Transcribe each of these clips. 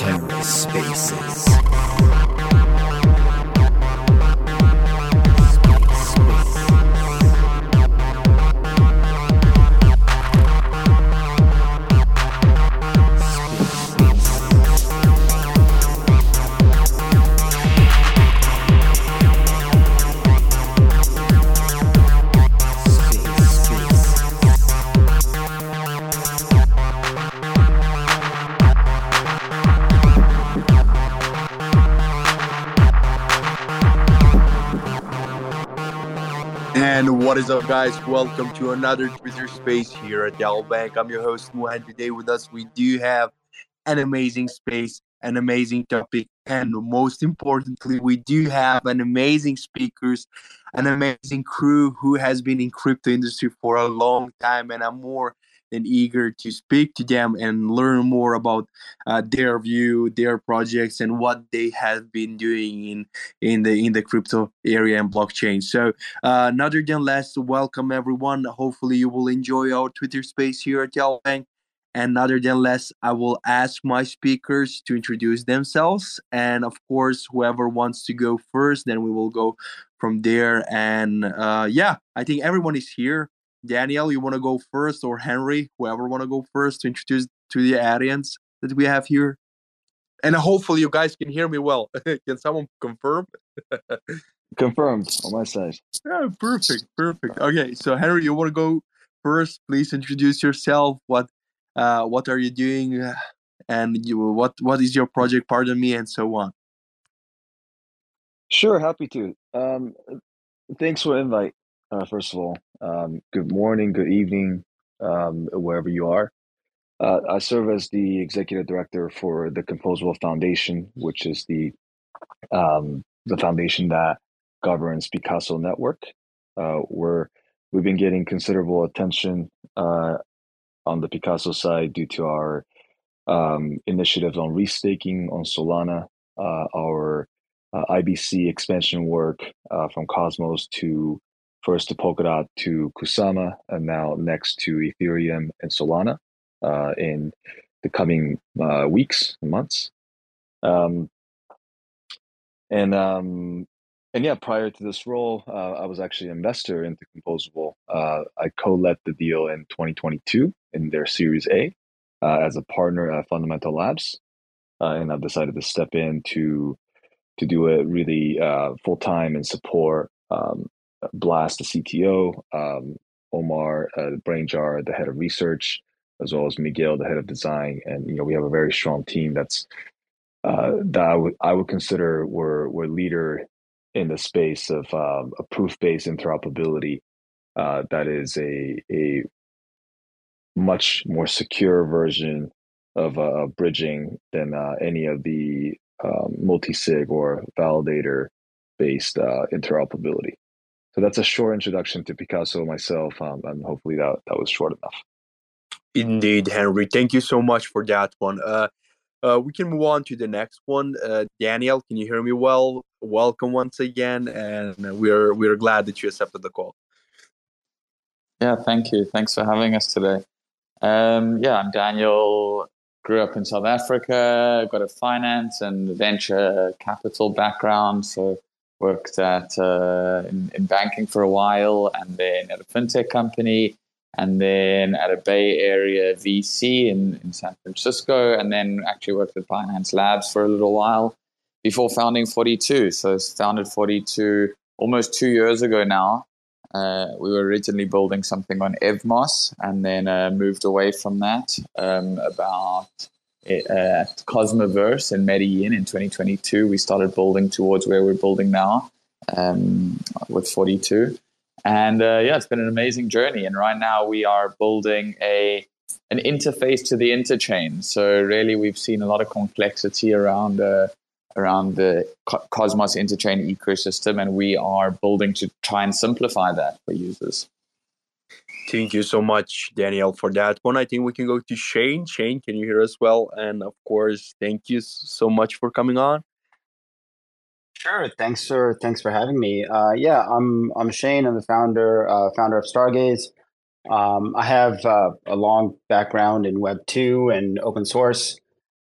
Terra Spaces. Is up, guys? Welcome to another Twitter space here at LBank. I'm your host, Muhan. Today with us, we do have an amazing space, an amazing topic, and most importantly, we do have an amazing speakers, an amazing crew who has been in crypto industry for a long time, and I'm more and eager to speak to them and learn more about uh, their view, their projects, and what they have been doing in in the in the crypto area and blockchain. So, uh, other than less, welcome everyone. Hopefully, you will enjoy our Twitter space here at LBank. And other than less, I will ask my speakers to introduce themselves. And of course, whoever wants to go first, then we will go from there. And uh, yeah, I think everyone is here. Daniel, you want to go first, or Henry, whoever want to go first to introduce to the audience that we have here? And hopefully, you guys can hear me well. can someone confirm? Confirmed on my side. Yeah, perfect, perfect. Okay, so Henry, you want to go first? Please introduce yourself. What, uh, what are you doing, and you, what, what is your project? Pardon me, and so on. Sure, happy to. Um, thanks for invite. Uh, first of all, um, good morning, good evening, um, wherever you are. Uh, I serve as the executive director for the Composable Foundation, which is the um, the foundation that governs Picasso Network. Uh, we're we've been getting considerable attention uh, on the Picasso side due to our um, initiatives on restaking on Solana, uh, our uh, IBC expansion work uh, from Cosmos to first to Polkadot to Kusama, and now next to Ethereum and Solana uh, in the coming uh, weeks and months. Um, and um, and yeah, prior to this role, uh, I was actually an investor into Composable. Uh, I co-led the deal in 2022 in their Series A uh, as a partner at Fundamental Labs, uh, and I've decided to step in to to do it really full time and support um, Blas, the CTO, um, Omar, uh, Brainjar, the head of research, as well as Miguel, the head of design, and you know we have a very strong team that's uh, that I would I would consider we're we're leader in the space of um, a proof based interoperability uh, that is a a much more secure version of uh, bridging than uh, any of the um, multi sig or validator based uh, interoperability. So that's a short introduction to Picasso myself, um, and hopefully that that was short enough. Indeed, Henry. Thank you so much for that one. Uh, uh, we can move on to the next one. Uh, Daniel, can you hear me well? Welcome once again, and we're we're glad that you accepted the call. Yeah, thank you. Thanks for having us today. Um, yeah, I'm Daniel. Grew up in South Africa. Got a finance and venture capital background, so worked at uh, in, in, banking for a while and then at a fintech company and then at a bay area vc in, in san francisco and then actually worked at binance labs for a little while before founding 42 so founded 42 almost two years ago now. Uh, we were originally building something on evmos and then uh, moved away from that um, about at Cosmoverse in Medellin in 2022. We started building towards where we're building now um, with 42. And uh, yeah, it's been an amazing journey. And right now we are building a an interface to the interchain. So really, we've seen a lot of complexity around uh, around the Cosmos interchain ecosystem, and we are building to try and simplify that for users. Thank you so much, Daniel, for that one. I think we can go to Shane. Shane, can you hear us well? And of course, thank you so much for coming on. Sure. Thanks for thanks for having me. Uh, yeah, I'm I'm Shane. I'm the founder uh, founder of Stargaze. Um, I have uh, a long background in Web two and open source,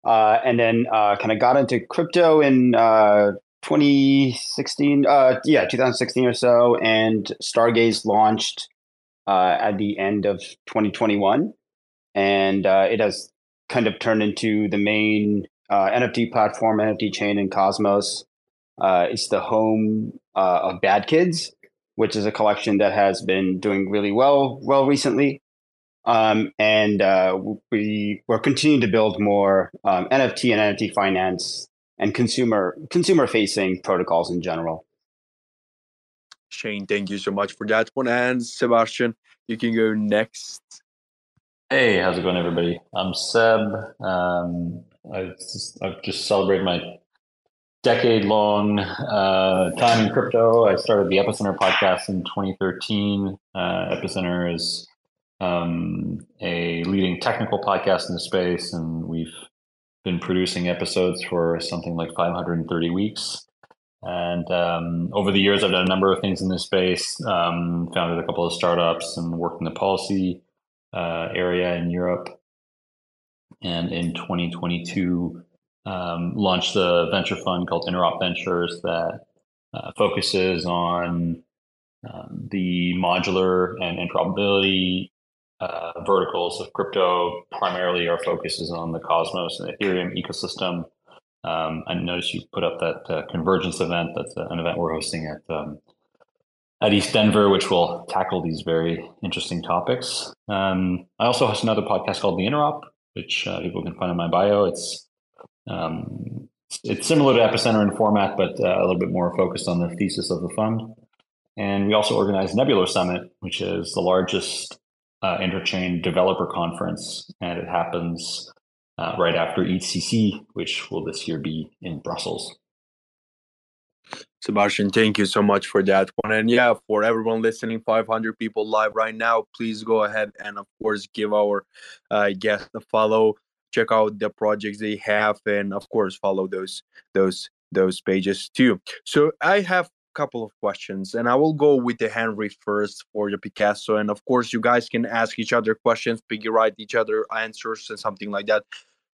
uh, and then uh, kind of got into crypto in uh, 2016. Uh, yeah, 2016 or so, and Stargaze launched uh, at the end of 2021, and it has kind of turned into the main NFT platform, NFT chain in Cosmos. it's the home of Bad Kids which is a collection that has been doing really well well recently. Um, and uh, we we're continuing to build more um, NFT and NFT finance and consumer consumer facing protocols in general. Shane, thank you so much for that one. And Sebastian, you can go next. Hey, how's it going, everybody? I'm Seb. Um, I've just, I've just celebrated my decade long uh, time in crypto. I started the Epicenter podcast in 2013. Uh, Epicenter is um, a leading technical podcast in the space, and we've been producing episodes for something like 530 weeks. And um, over the years, I've done a number of things in this space, um, founded a couple of startups, and worked in the policy uh, area in Europe. And in 2022, um, launched a venture fund called Interop Ventures that uh, focuses on um, the modular and interoperability uh, verticals of crypto. Primarily, our focus is on the Cosmos and Ethereum ecosystem. Um, I noticed you put up that uh, convergence event. That's an event we're hosting at um, at ETHDenver, which will tackle these very interesting topics. Um, I also host another podcast called The Interop, which uh, people can find in my bio. It's um, it's similar to Epicenter in format, but uh, a little bit more focused on the thesis of the fund. And we also organize Nebular Summit, which is the largest uh, interchain developer conference, and it happens uh, right after EthCC, which will this year be in Brussels. Sebastian, thank you so much for that one. And yeah, for everyone listening, 500 people live right now, please go ahead and, of course, give our uh, guest a follow check out the projects they have and of course follow those those those pages too so i have couple of questions and i will go with the henry first for the picasso and of course you guys can ask each other questions piggy write each other answers and something like that.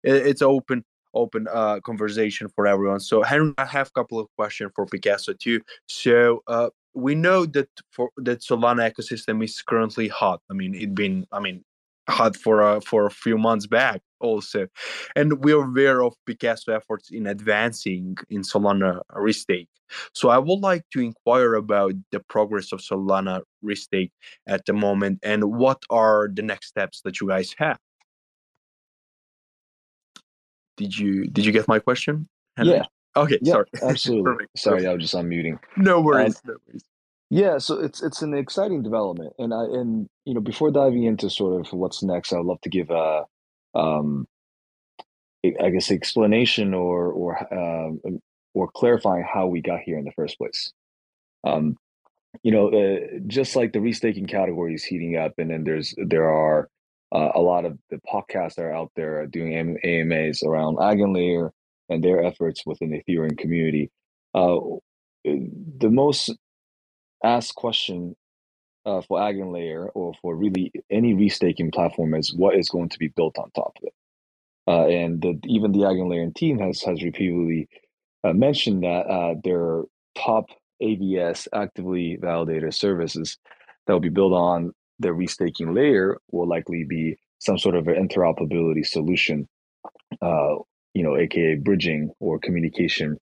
It's open open uh, conversation for everyone. So henry i have a couple of questions for picasso too. So uh, we know that for that solana ecosystem is currently hot. I mean it's been i mean hot for a for a few months back also. And we're aware of picasso efforts in advancing in solana restake. So i would like to inquire about the progress of solana restake at the moment and what are the next steps that you guys have? Did you did you get my question Henry? yeah. Okay yeah, sorry. absolutely. Sorry i was just unmuting. No worries um, no worries. yeah, so it's it's an exciting development, and I and you know before diving into sort of what's next, I'd love to give a, um, I guess explanation or or um, or clarifying how we got here in the first place. Um, you know, uh, just like the restaking category is heating up, and then there's there are uh, a lot of the podcasts that are out there doing AMAs around Eigenlayer and their efforts within the Ethereum community. Uh, the most asked question uh, for Eigenlayer or for really any restaking platform is what is going to be built on top of it. Uh, and the, even the Eigenlayer team has has repeatedly uh, mentioned that uh, their top AVS actively validated services that will be built on the restaking layer will likely be some sort of an interoperability solution, uh, you know, aka bridging or communication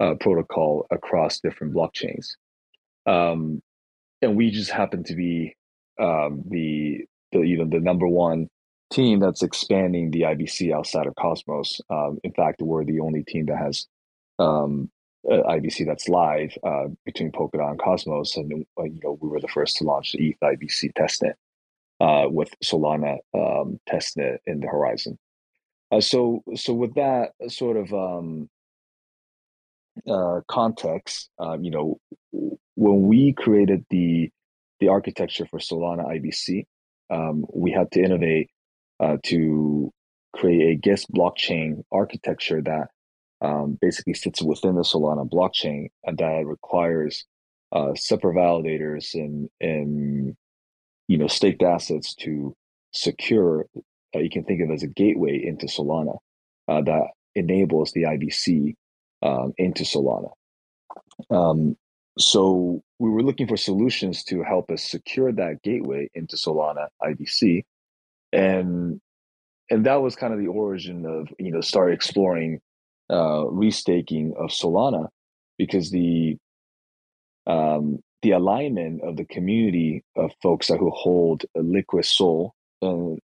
uh, protocol across different blockchains um, and we just happen to be um, the the you know the number one team that's expanding the IBC outside of Cosmos. Um, in fact, we're the only team that has um, IBC that's live uh, between Polkadot and Cosmos, and uh, you know we were the first to launch the ETH IBC testnet uh, with Solana um, testnet in the horizon. Uh, so so with that sort of um, uh, context, um, you know, when we created the the architecture for Solana IBC, um, we had to innovate uh, to create a guest blockchain architecture that um, basically sits within the Solana blockchain and that requires uh, separate validators and and you know staked assets to secure. Uh, you can think of as a gateway into Solana uh, that enables the IBC um, into Solana. Um, so we were looking for solutions to help us secure that gateway into Solana IBC, and and that was kind of the origin of you know start exploring uh, restaking of Solana because the um, the alignment of the community of folks who hold a liquid SOL uh,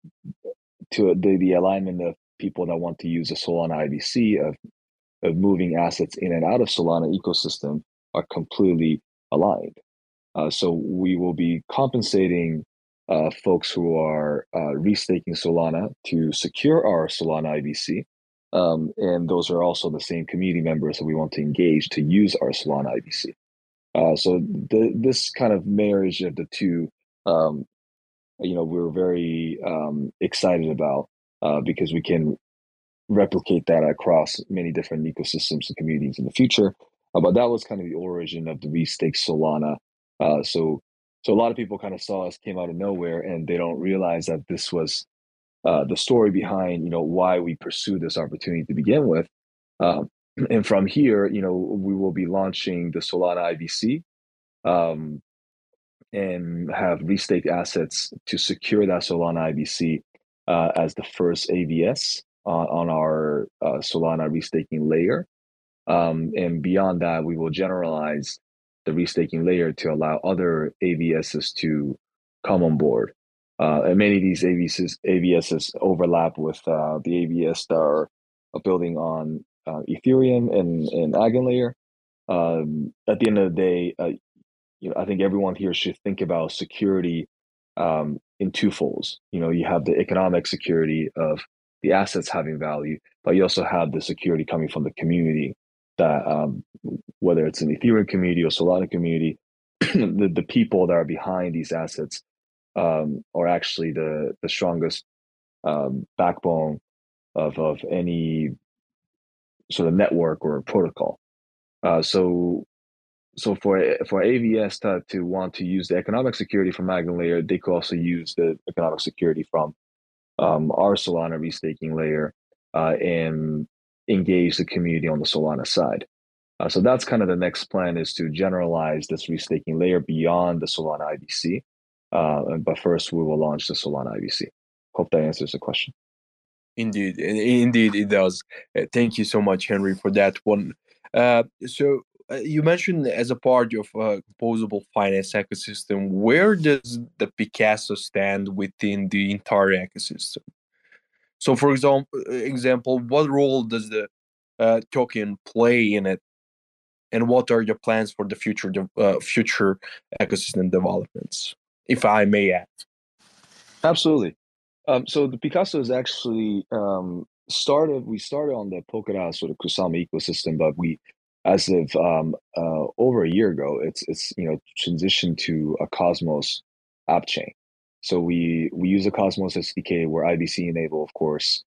to the, the alignment of people that want to use the Solana IBC of of moving assets in and out of Solana ecosystem are completely aligned. Uh, so we will be compensating uh, folks who are uh, restaking Solana to secure our Solana IBC. Um, and those are also the same community members that we want to engage to use our Solana IBC. Uh, so the, this kind of marriage of the two, um, you know, we're very um, excited about uh, because we can replicate that across many different ecosystems and communities in the future. Uh, but that was kind of the origin of the restake Solana. Uh, so so a lot of people kind of saw us came out of nowhere, and they don't realize that this was uh, the story behind you know why we pursued this opportunity to begin with. Um, and from here, you know, we will be launching the Solana IBC. Um, and have restake assets to secure that Solana IBC uh, as the first AVS on, on our uh, Solana restaking layer. Um, and beyond that, we will generalize the restaking layer to allow other AVSs to come on board. Uh, and many of these AVSs, AVSs overlap with uh, the AVS that are building on uh, Ethereum and, and Eigenlayer. Um, at the end of the day, uh, you know, I think everyone here should think about security um, in two folds. You know, you have the economic security of the assets having value, but you also have the security coming from the community that um, whether it's an Ethereum community or Solana community, the, the people that are behind these assets um, are actually the the strongest um, backbone of of any sort of network or protocol. Uh, so so for for AVS to, to want to use the economic security from Eigenlayer, they could also use the economic security from um, our Solana restaking layer uh, and engage the community on the Solana side. Uh, so that's kind of the next plan is to generalize this restaking layer beyond the Solana IBC. Uh, but first, we will launch the Solana IBC. Hope that answers the question. Indeed, indeed, it does. Uh, thank you so much, Henry, for that one. Uh, so you mentioned as a part of a composable finance ecosystem, where does the Picasso stand within the entire ecosystem? So, for example, example, what role does the uh, token play in it, and what are your plans for the future uh, future ecosystem developments, if I may add? Absolutely. Um, so the Picasso is actually um, started. We started on the Polkadot sort of Kusama ecosystem, but we, as of um, uh, over a year ago, it's it's you know transitioned to a Cosmos app chain. So we we use a Cosmos SDK. We're IBC enable, of course,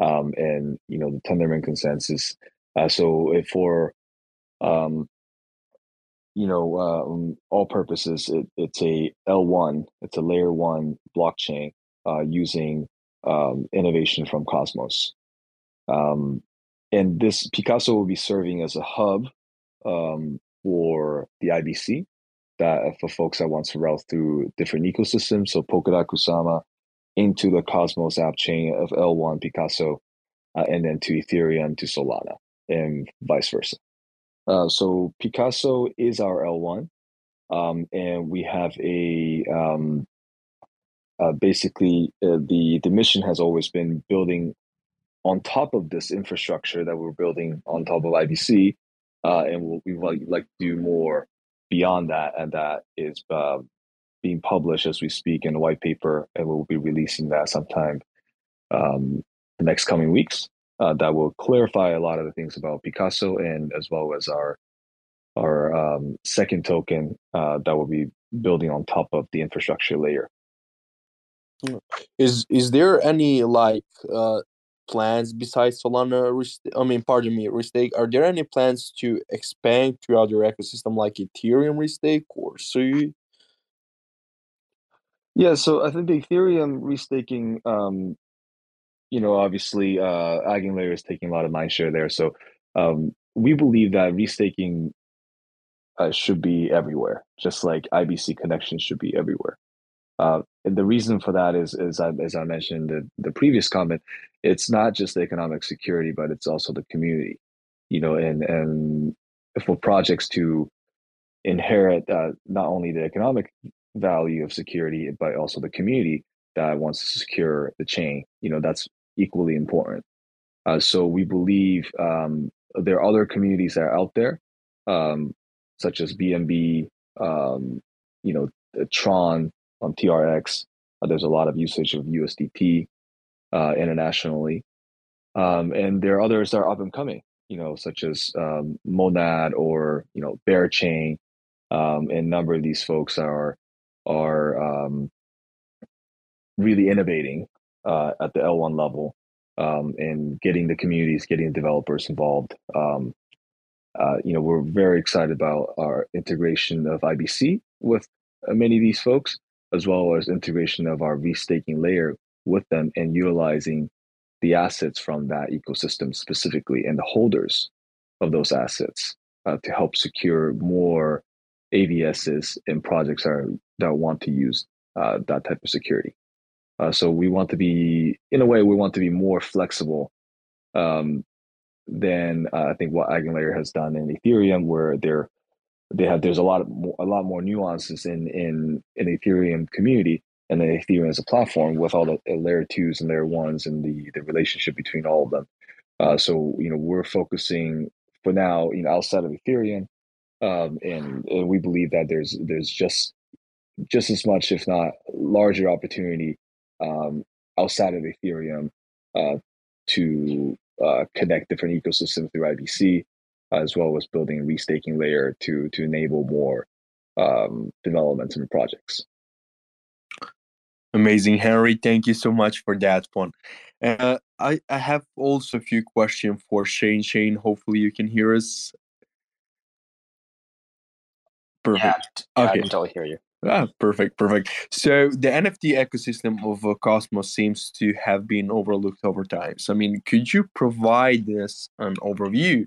um, and you know the Tendermint consensus. Uh, so for um, you know um, all purposes, it, it's a L1, it's a layer one blockchain uh, using um, innovation from Cosmos. Um, and this Picasso will be serving as a hub um, for the IBC that uh, for folks that want to route through different ecosystems. So Polkadot Kusama into the Cosmos app chain of L1 Picasso, uh, and then to Ethereum to Solana, and vice versa. Uh, so Picasso is our L1, um, and we have a um, uh, basically uh, the the mission has always been building on top of this infrastructure that we're building on top of IBC, uh, and we'll, we like like to do more beyond that, and that is uh, being published as we speak in a white paper, and we'll be releasing that sometime um, the next coming weeks. Uh, that will clarify a lot of the things about Picasso, and as well as our our um, second token uh, that will be building on top of the infrastructure layer. Is is there any like uh, plans besides Solana? I mean, pardon me, Restake. Are there any plans to expand to other ecosystem like Ethereum Restake or Sui? Yeah, so I think the Ethereum restaking, um, you know, obviously, uh, Eigenlayer is taking a lot of mind share there. So um, we believe that restaking uh, should be everywhere, just like IBC connections should be everywhere. Uh, and the reason for that is, is I, as I mentioned in the, the previous comment, it's not just the economic security, but it's also the community. You know, and and for projects to inherit uh, not only the economic value of security, but also the community that wants to secure the chain. You know, that's equally important. Uh, so we believe um, there are other communities that are out there, um, such as BNB, um, you know, Tron, TRX. Uh, there's a lot of usage of USDT uh, internationally. Um, and there are others that are up and coming, you know, such as um, Monad or, you know, Berachain. Um, and a number of these folks are, are um, really innovating uh, at the L1 level um, and getting the communities, getting the developers involved. Uh, you know, we're very excited about our integration of IBC with uh, many of these folks as well as integration of our restaking layer with them and utilizing the assets from that ecosystem specifically and the holders of those assets uh, to help secure more AVSs and projects that, are, that want to use uh, that type of security. Uh, so we want to be, in a way, we want to be more flexible um, than uh, I think what EigenLayer has done in Ethereum, where they're they have there's a lot of a lot more nuances in in in Ethereum community and then Ethereum as a platform with all the layer twos and layer ones and the the relationship between all of them. Uh, so you know we're focusing for now you know outside of Ethereum, um, and, and we believe that there's there's just just as much if not larger opportunity um, outside of Ethereum uh, to uh, connect different ecosystems through IBC as well as building a restaking layer to to enable more um, developments and projects. Amazing, Henry. Thank you so much for that one. Uh, I, I have also a few questions for Shane. Shane, hopefully you can hear us. Perfect. Yeah, yeah okay. I can totally hear you. Ah, perfect, perfect. So the NFT ecosystem of uh, Cosmos seems to have been overlooked over time. So, I mean, could you provide us an overview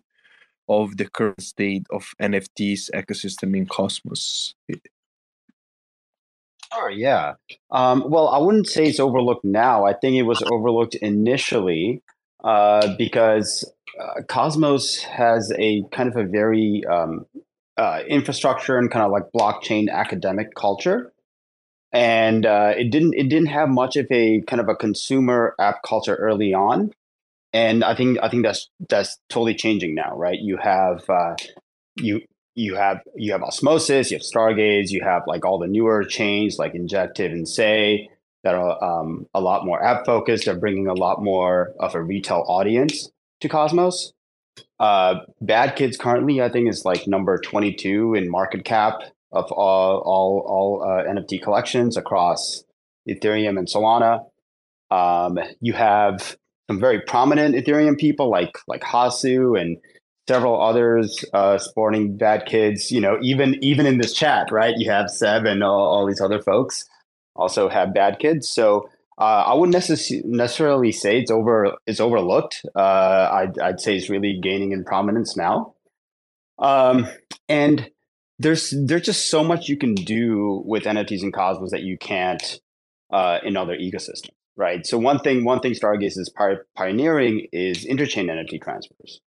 of the current state of NFTs ecosystem in Cosmos? Sure, yeah. Um, well, I wouldn't say it's overlooked now. I think it was overlooked initially uh, because uh, Cosmos has a kind of a very um, uh, infrastructure and kind of like blockchain academic culture, and uh, it didn't it didn't have much of a kind of a consumer app culture early on and I think I think that's that's totally changing now, right? You have uh, you you have you have osmosis, you have stargaze, you have like all the newer chains like injective and Sei that are um, a lot more app focused. They're bringing a lot more of a retail audience to Cosmos. Uh, Bad Kids currently, I think, is like number twenty two in market cap of all all all uh, NFT collections across Ethereum and Solana. Um, you have some very prominent Ethereum people like like Hasu and several others uh, sporting bad kids. You know, even even in this chat, right? You have Seb and all, all these other folks also have bad kids. So uh, I wouldn't necess- necessarily say it's over it's overlooked. Uh, I'd, I'd say it's really gaining in prominence now. Um, and there's there's just so much you can do with NFTs and Cosmos that you can't uh, in other ecosystems right? So one thing, one thing Stargaze is pioneering is interchain NFT transfers.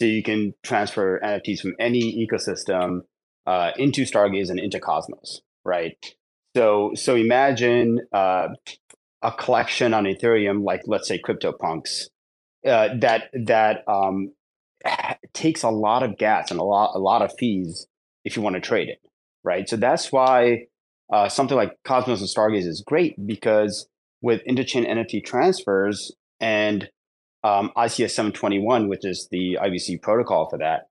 So you can transfer NFTs from any ecosystem uh, into Stargaze and into Cosmos, right? So so imagine uh, a collection on Ethereum, like let's say CryptoPunks, uh, that that um, takes a lot of gas and a lot a lot of fees if you want to trade it, right? So that's why uh, something like Cosmos and Stargaze is great because with interchain NFT transfers and um, ICS 721, which is the IBC protocol for that,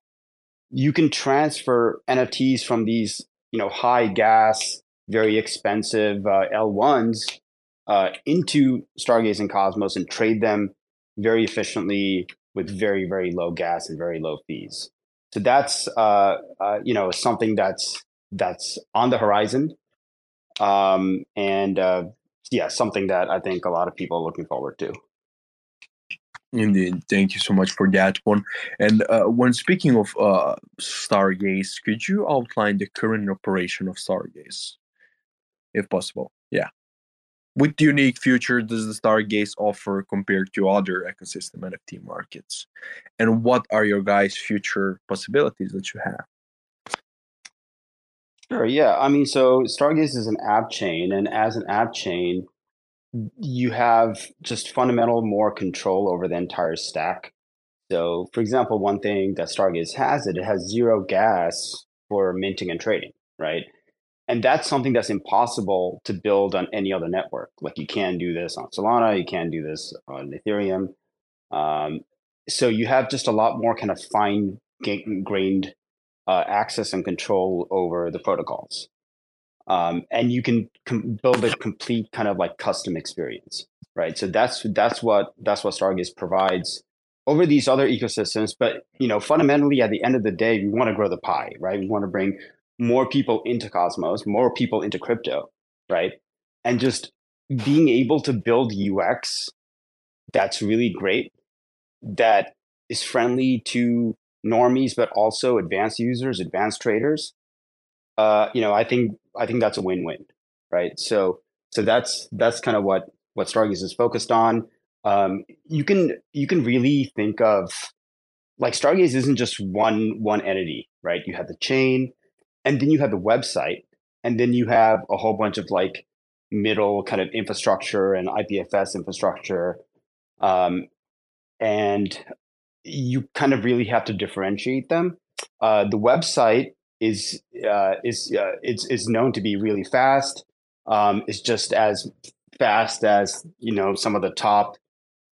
you can transfer NFTs from these, you know, high gas, very expensive uh, L1s uh, into Stargaze and Cosmos and trade them very efficiently with very, very low gas and very low fees. So that's, uh, uh you know, something that's that's on the horizon. um, and uh, yeah, something that I think a lot of people are looking forward to. Indeed, thank you so much for that one. And uh, when speaking of uh, Stargaze, could you outline the current operation of Stargaze, if possible? Yeah. What unique feature does the Stargaze offer compared to other ecosystem NFT markets? And what are your guys' future possibilities that you have? Sure. Yeah. I mean, so Stargaze is an app chain, and as an app chain, you have just fundamental more control over the entire stack. So, for example, one thing that Stargaze has it, has zero gas for minting and trading, right? And that's something that's impossible to build on any other network. Like you can do this on Solana, you can do this on Ethereum. Um, so you have just a lot more kind of fine grained uh, access and control over the protocols. Um, and you can com- build a complete kind of like custom experience, right? So that's that's what that's what Stargaze provides over these other ecosystems. But you know, fundamentally, at the end of the day, we want to grow the pie, right? We want to bring more people into Cosmos, more people into crypto, right? And just being able to build UX that's really great, that is friendly to normies, but also advanced users, advanced traders, uh, you know, I think I think that's a win-win, right? So so that's that's kind of what what Stargaze is focused on. Um, you can you can really think of like Stargaze isn't just one one entity, right? You have the chain, and then you have the website, and then you have a whole bunch of like middle kind of infrastructure and IPFS infrastructure, um, and you kind of really have to differentiate them. Uh, the website is uh, is uh, it's is known to be really fast. Um, it's just as fast as you know some of the top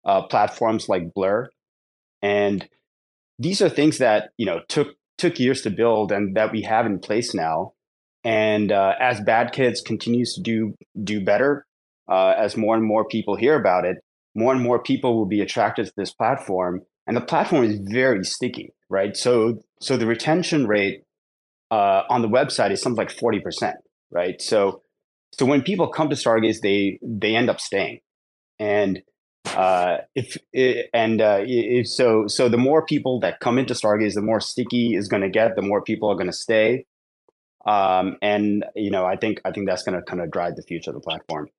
uh, platforms like Blur, and these are things that you know took took years to build and that we have in place now. And uh, as Bad Kids continues to do do better, uh, as more and more people hear about it, more and more people will be attracted to this platform and the platform is very sticky, right? So so the retention rate uh, on the website is something like forty percent, right? So so when people come to Stargaze, they they end up staying, and uh, if and uh, if so so the more people that come into Stargaze, the more sticky is going to get, the more people are going to stay. Um, and you know, I think I think that's going to kind of drive the future of the platform.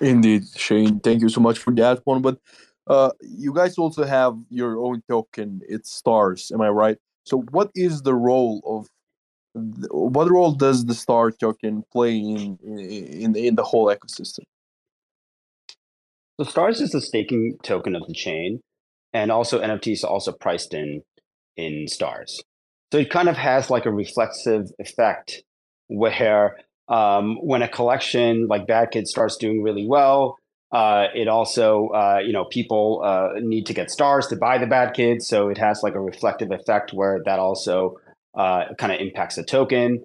Indeed, Shane. Thank you so much for that one. But uh, you guys also have your own token. It's stars. Am I right? So, what is the role of what role does the star token play in in in the whole ecosystem? So, stars is the staking token of the chain, and also NFTs are also priced in in stars. So it kind of has like a reflexive effect where um, when a collection like Bad Kid starts doing really well, uh, it also, uh, you know, people uh, need to get stars to buy the bad kids, so it has like a reflective effect where that also uh, kind of impacts the token,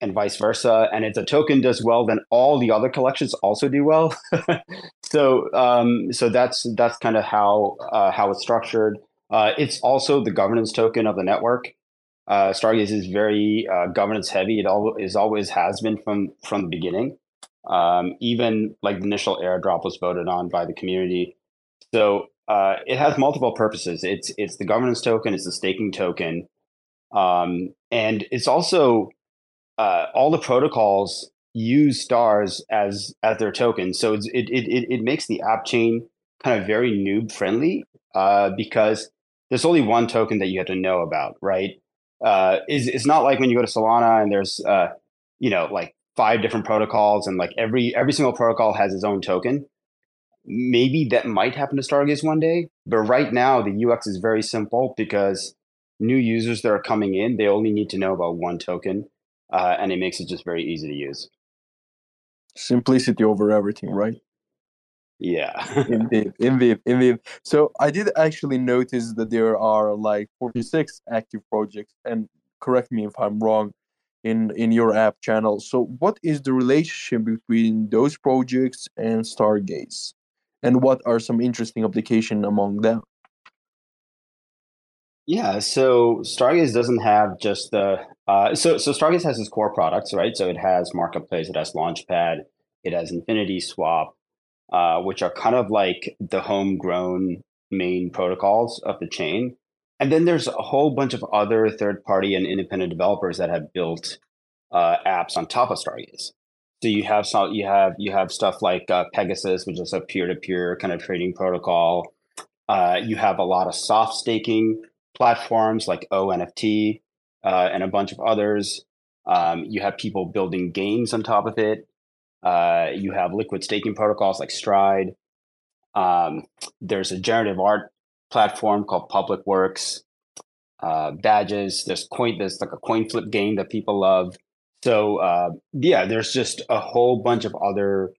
and vice versa. And if the token does well, then all the other collections also do well. so, um, so that's that's kind of how uh, how it's structured. Uh, it's also the governance token of the network. Stargaze is very governance heavy. It always always has been from from the beginning. Um, even like the initial airdrop was voted on by the community. So uh, it has multiple purposes. It's it's the governance token, it's the staking token, um, and it's also uh, all the protocols use stars as as their token. So it it it it makes the app chain kind of very noob friendly uh, because there's only one token that you have to know about, right? Uh, is it's not like when you go to Solana and there's uh, you know like five different protocols and like every every single protocol has its own token. Maybe that might happen to stargaze one day but right now the ux is very simple because new users that are coming in they only need to know about one token uh, and it makes it just very easy to use. Simplicity over everything right? Yeah. Indeed indeed indeed. So i did actually notice that there are like 46 active projects and correct me if i'm wrong in in your app channel. So what is the relationship between those projects and Stargaze? And what are some interesting application among them? Yeah, so Stargaze doesn't have just the uh, so so Stargaze has its core products, right? So it has Marketplace, it has Launchpad, it has Infinity Swap, uh, which are kind of like the homegrown main protocols of the chain. And then there's a whole bunch of other third party and independent developers that have built uh, apps on top of Stargaze. So you have some, you have you have stuff like uh, Pegasus, which is a peer to peer kind of trading protocol. Uh, you have a lot of soft staking platforms like ONFT uh, and a bunch of others. Um, you have people building games on top of it. Uh, you have liquid staking protocols like Stride. Um, there's a generative art platform called Public Works. Uh, badges. There's coin. There's like a coin flip game that people love. So uh, yeah, there's just a whole bunch of other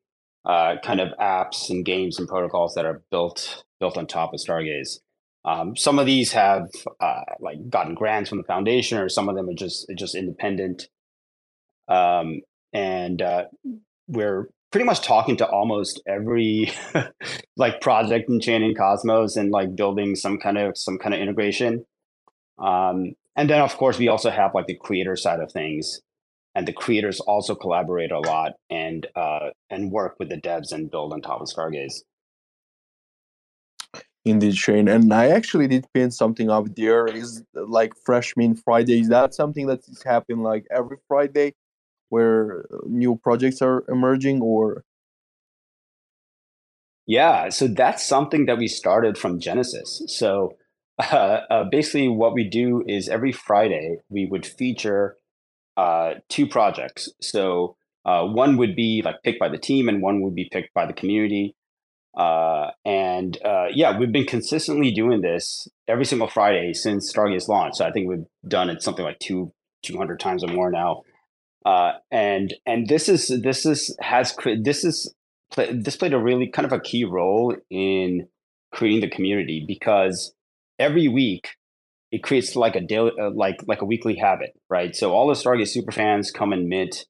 uh, kind of apps and games and protocols that are built built on top of Stargaze. Um, some of these have uh, like gotten grants from the foundation, or some of them are just just independent. Um, and uh, we're pretty much talking to almost every like project in Chain and Cosmos and like building some kind of some kind of integration. Um, and then of course we also have like the creator side of things, and the creators also collaborate a lot and uh, and work with the devs and build on top of Stargaze in the chain. And I actually did pin something up there. Is like Freshman Friday. Is that something that is happening like every Friday, where new projects are emerging, or? Yeah, so that's something that we started from Genesis. So uh, uh, basically, what we do is every Friday we would feature uh, two projects. So uh, one would be like picked by the team, and one would be picked by the community. Uh, and uh, yeah, we've been consistently doing this every single Friday since Stargaze launched. So I think we've done it something like two two hundred times or more now. Uh, and and this is this is has this is this played a really kind of a key role in creating the community because every week it creates like a daily uh, like like a weekly habit, right? So all the Stargaze super fans come and mint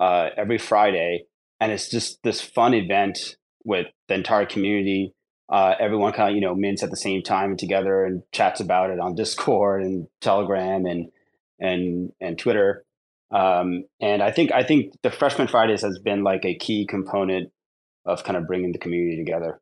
uh, every Friday, and it's just this fun event with the entire community. Uh, everyone kind of you know mints at the same time and together and chats about it on Discord and Telegram and and and Twitter. Um, and I think I think the Freshman Fridays has been like a key component of kind of bringing the community together.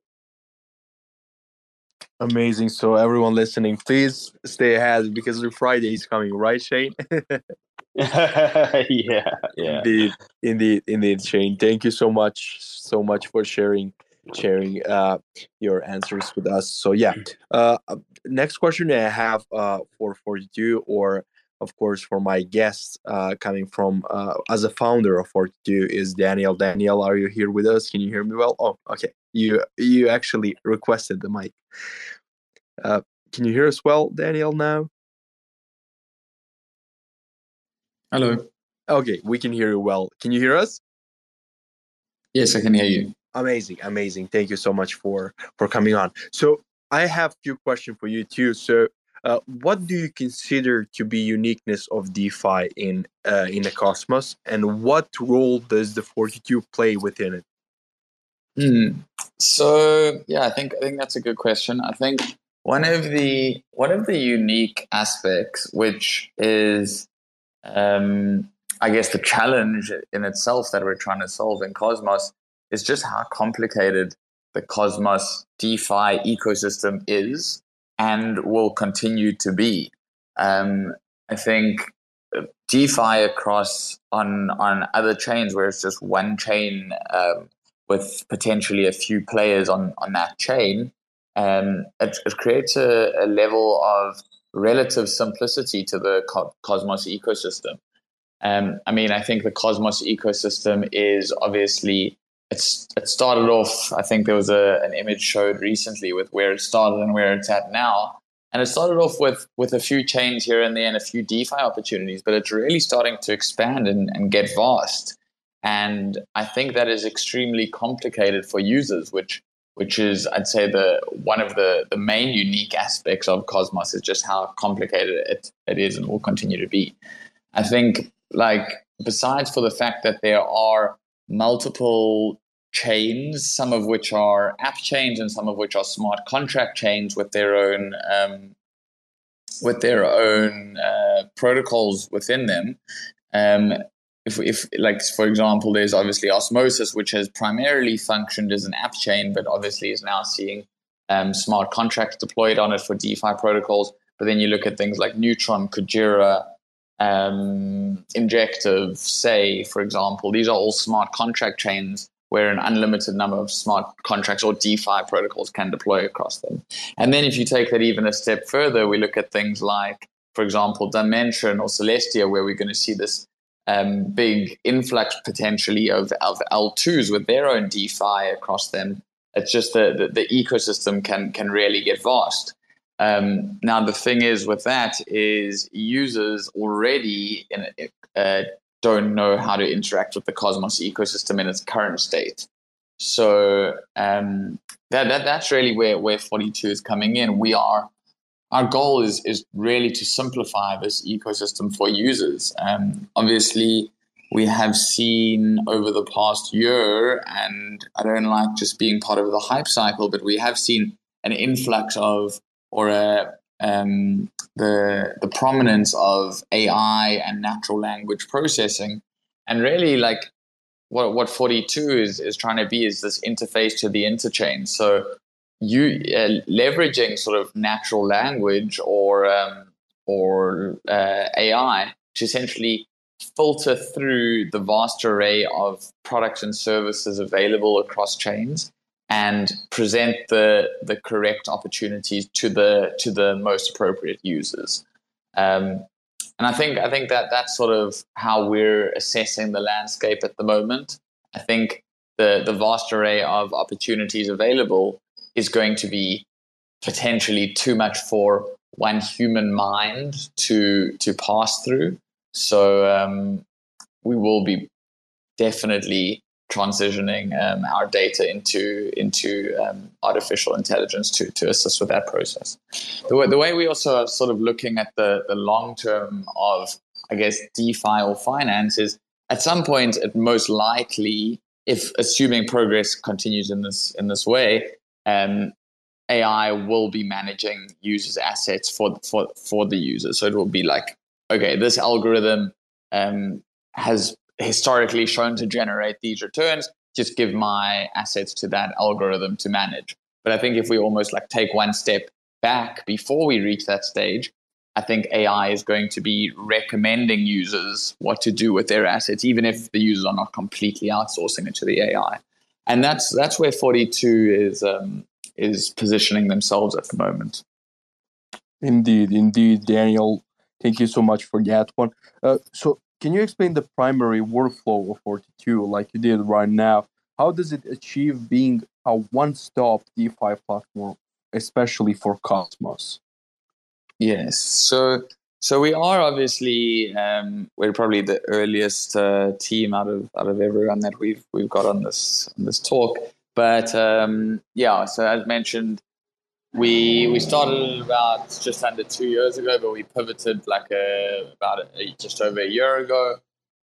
Amazing. So everyone listening, please stay ahead because the Friday is coming, right, Shane? yeah, yeah. Indeed, indeed, indeed, Shane. Thank you so much, so much for sharing sharing uh, your answers with us. So yeah, uh, uh, next question I have uh, for for you, or of course for my guest uh, coming from uh, as a founder of Fortitude is Daniel. Daniel, are you here with us? Can you hear me well? Oh, okay. You you actually requested the mic. Uh, can you hear us well, Daniel? Now. Hello. Okay, we can hear you well. Can you hear us? Yes, I can hear you. Amazing, amazing. Thank you so much for for coming on. So I have a few questions for you too. So uh, what do you consider to be uniqueness of DeFi in uh, in the Cosmos, and what role does the Fortitude play within it? Hmm. So yeah, I think I think that's a good question. I think one of the one of the unique aspects, which is um, I guess the challenge in itself that we're trying to solve in Cosmos is just how complicated the Cosmos DeFi ecosystem is and will continue to be. Um, I think DeFi across on on other chains where it's just one chain um, with potentially a few players on on that chain, um, it, it creates a, a level of relative simplicity to the co- Cosmos ecosystem. Um, I mean, I think the Cosmos ecosystem is obviously it's it started off. I think there was a, an image showed recently with where it started and where it's at now, and it started off with with a few chains here and there and a few DeFi opportunities, but it's really starting to expand and, and get vast. And I think that is extremely complicated for users, which which is I'd say the one of the the main unique aspects of Cosmos is just how complicated it, it is and will continue to be. I think like besides for the fact that there are multiple chains, some of which are app chains and some of which are smart contract chains with their own um, with their own uh, protocols within them. Um, if, if, like, for example, there's obviously Osmosis, which has primarily functioned as an app chain, but obviously is now seeing um, smart contracts deployed on it for DeFi protocols. But then you look at things like Neutron, Kujira, um, Injective, say, for example. These are all smart contract chains where an unlimited number of smart contracts or DeFi protocols can deploy across them. And then if you take that even a step further, we look at things like, for example, Dymension or Celestia, where we're going to see this um, big influx potentially of, of L2s with their own DeFi across them. It's just that the, the, ecosystem can can really get vast. Um, now the thing is with that is users already in, uh, don't know how to interact with the Cosmos ecosystem in its current state. So um, that, that that's really where where 42 is coming in. We are our goal is is really to simplify this ecosystem for users. Um, obviously, we have seen over the past year, and I don't like just being part of the hype cycle, but we have seen an influx of or a um, the the prominence of AI and natural language processing, and really like what what 42 is is trying to be is this interface to the interchain. So you uh, leveraging sort of natural language or um, or uh, AI to essentially filter through the vast array of products and services available across chains and present the the correct opportunities to the to the most appropriate users. Um, and I think I think that that's sort of how we're assessing the landscape at the moment. I think the the vast array of opportunities available is going to be potentially too much for one human mind to to pass through. So um, we will be definitely transitioning um, our data into into um, artificial intelligence to to assist with that process. The way, the way we also are sort of looking at the the long term of I guess DeFi or finance is at some point it most likely if assuming progress continues in this in this way um, AI will be managing users' assets for for for the user. So it will be like, okay, this algorithm um, has historically shown to generate these returns. Just give my assets to that algorithm to manage. But I think if we almost like take one step back before we reach that stage, I think AI is going to be recommending users what to do with their assets, even if the users are not completely outsourcing it to the AI and that's that's where 42 is um, is positioning themselves at the moment. Indeed, indeed, Daniel. Thank you so much for that one. Uh, so, can you explain the primary workflow of 42, like you did right now? How does it achieve being a one-stop DeFi platform, especially for Cosmos? Yes. So so we are obviously um, we're probably the earliest uh, team out of out of everyone that we've we've got on this on this talk. But um, yeah, so as mentioned, we we started about just under two years ago, but we pivoted like a, about a, just over a year ago.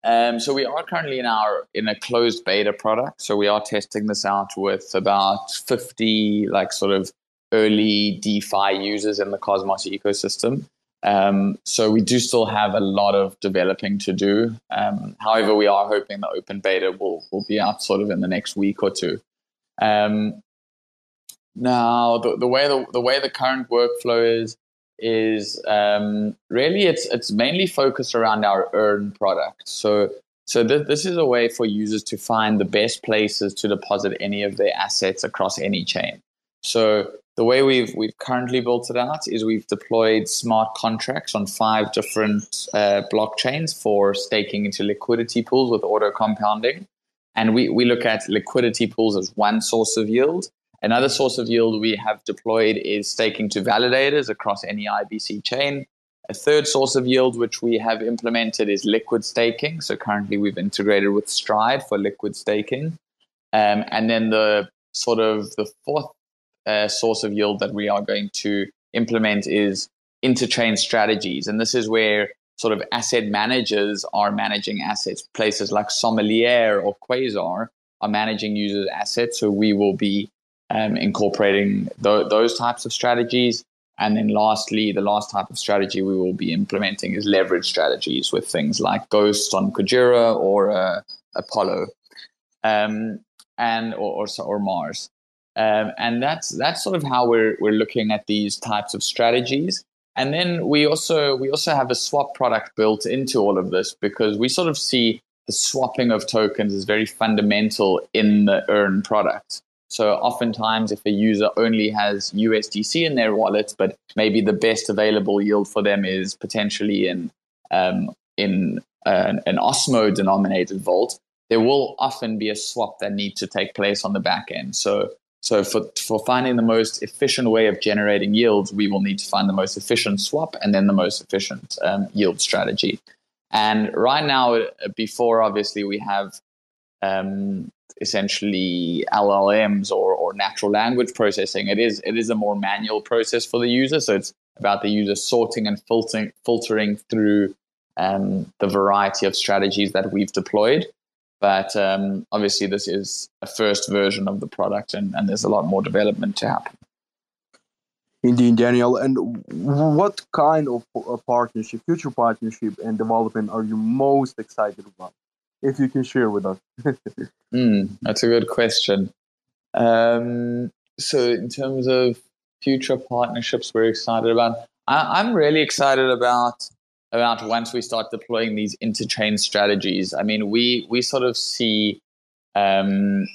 Um, so we are currently in our in a closed beta product. So we are testing this out with about fifty like sort of early DeFi users in the Cosmos ecosystem. Um, so we do still have a lot of developing to do. Um, however, we are hoping the open beta will, will be out sort of in the next week or two. Um, now, the, the way the, the way the current workflow is is um, really it's it's mainly focused around our earn product. So so th- this is a way for users to find the best places to deposit any of their assets across any chain. So the way we've we've currently built it out is we've deployed smart contracts on five different uh, blockchains for staking into liquidity pools with auto compounding, and we we look at liquidity pools as one source of yield. Another source of yield we have deployed is staking to validators across any IBC chain. A third source of yield which we have implemented is liquid staking. So currently we've integrated with Stride for liquid staking. Um, and then the sort of the fourth uh, source of yield that we are going to implement is interchain strategies. And this is where sort of asset managers are managing assets. Places like Sommelier or Quasar are managing users' assets. So we will be um, incorporating th- those types of strategies. and then lastly, the last type of strategy we will be implementing is leverage strategies with things like Ghost on Kujira or uh, Apollo, um, and or, or, or Mars. Um, and that's that's sort of how we're we're looking at these types of strategies. And then we also we also have a swap product built into all of this because we sort of see the swapping of tokens is very fundamental in the earn product. So oftentimes, if a user only has USDC in their wallet, but maybe the best available yield for them is potentially in um, in an, an Osmo denominated vault, there will often be a swap that needs to take place on the back end. So so for for finding the most efficient way of generating yields, we will need to find the most efficient swap and then the most efficient um, yield strategy. And right now, before obviously we have um, essentially LLMs or, or natural language processing. It is it is a more manual process for the user. So it's about the user sorting and filtering filtering through um, the variety of strategies that we've deployed. But um, obviously, this is a first version of the product, and, and there's a lot more development to happen. Indeed, Daniel. And what kind of partnership, future partnership, and development are you most excited about? If you can share with us. mm, that's a good question. Um, so, in terms of future partnerships, we're excited about. I, I'm really excited about about once we start deploying these interchain strategies. I mean, we we sort of see um,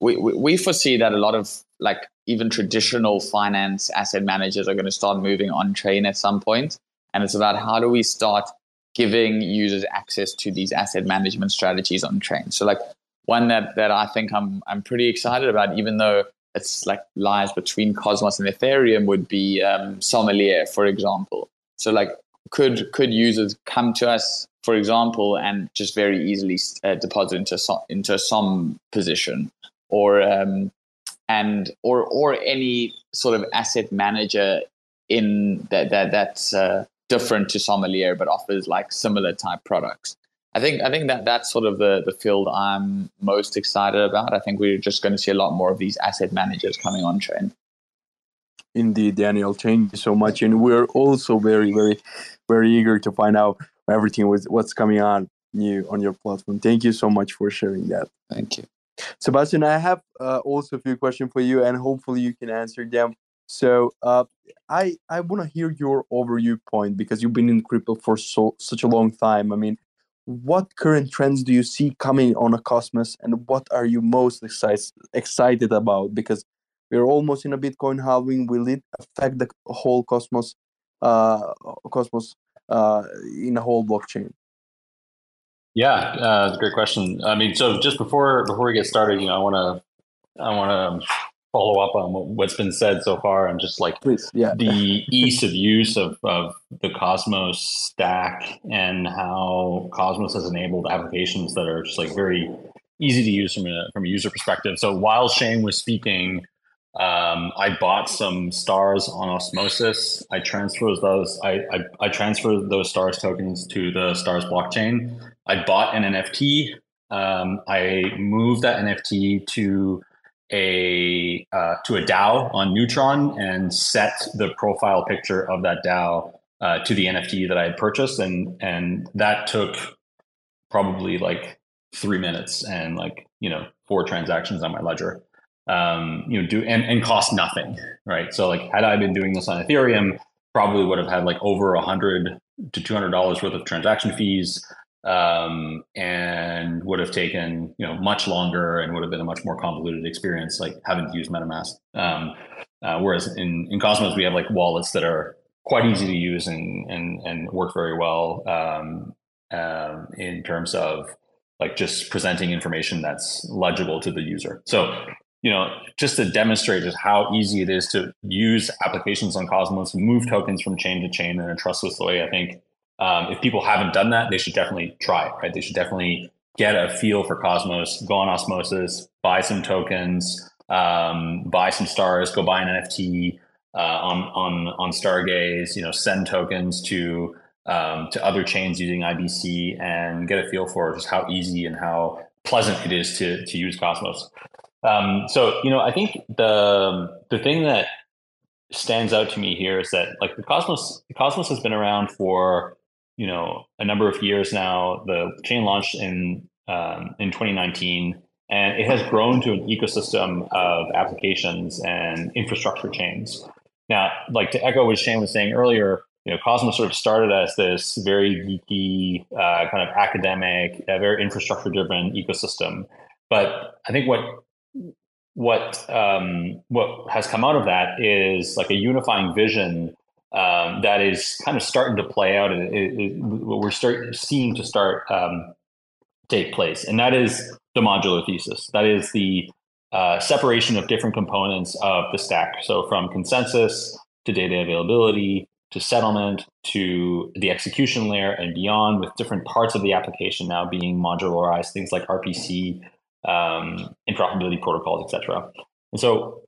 we, we, we foresee that a lot of like even traditional finance asset managers are going to start moving on chain at some point, and it's about how do we start giving users access to these asset management strategies on chain. So like one that that I think I'm I'm pretty excited about, even though it's like lies between Cosmos and Ethereum, would be um, Sommelier, for example. So like could could users come to us, for example, and just very easily uh, deposit into into some position, or um, and or or any sort of asset manager in that that that's uh, different to sommelier but offers like similar type products. I think i think that that's sort of the the field i'm most excited about. I think we're just going to see a lot more of these asset managers coming on chain indeed daniel thank you so much. And we're also very very very eager to find out everything with what's coming on new on your platform. Thank you so much for sharing that. Thank you. Sebastian i have uh, also a few questions for you and hopefully you can answer them so uh, I I want to hear your overview point because you've been in crypto for so such a long time. I mean, what current trends do you see coming on a Cosmos, and what are you most excited excited about? Because we're almost in a Bitcoin halving. Will it affect the whole Cosmos, uh, Cosmos, uh, in a whole blockchain? Yeah, uh, great question. I mean, so just before before we get started, you know, I want to I want to follow up on what's been said so far and just like Please, yeah. the ease of use of, of the Cosmos stack and how Cosmos has enabled applications that are just like very easy to use from a from a user perspective. So while Shane was speaking, um, I bought some stars on Osmosis. I transferred those. I, I, I transferred those stars tokens to the stars blockchain. I bought an NFT. Um, I moved that NFT to a uh, to a DAO on Neutron and set the profile picture of that DAO uh, to the NFT that I had purchased, and and that took probably like three minutes and like you know four transactions on my ledger. Um, you know, do and, and cost nothing, right? So like, had I been doing this on Ethereum, probably would have had like over a hundred to two hundred dollars worth of transaction fees um, and would have taken you know much longer and would have been a much more convoluted experience, like having to use MetaMask. Um, uh, whereas in, in Cosmos, we have like wallets that are quite easy to use and and, and work very well um, um, in terms of like just presenting information that's legible to the user. So you know, just to demonstrate just how easy it is to use applications on Cosmos, move tokens from chain to chain in a trustless way. I think um, if people haven't done that, they should definitely try it, right? They should definitely get a feel for Cosmos, go on Osmosis, buy some tokens, um, buy some stars, go buy an NFT uh, on on on Stargaze, you know, send tokens to um, to other chains using IBC and get a feel for just how easy and how pleasant it is to to use Cosmos. Um, so you know, I think the the thing that stands out to me here is that like the Cosmos, the Cosmos has been around for you know a number of years now. The chain launched in um, in 2019, and it has grown to an ecosystem of applications and infrastructure chains. Now, like to echo what Shane was saying earlier, you know, Cosmos sort of started as this very geeky, uh, kind of academic, uh, very infrastructure-driven ecosystem. But I think what what um, what has come out of that is like a unifying vision um, that is kind of starting to play out, and what we're start seeing to start um, take place, and that is the modular thesis. That is the uh, separation of different components of the stack. So from consensus to data availability to settlement to the execution layer and beyond, with different parts of the application now being modularized, things like RPC, um, interoperability protocols, etc. And so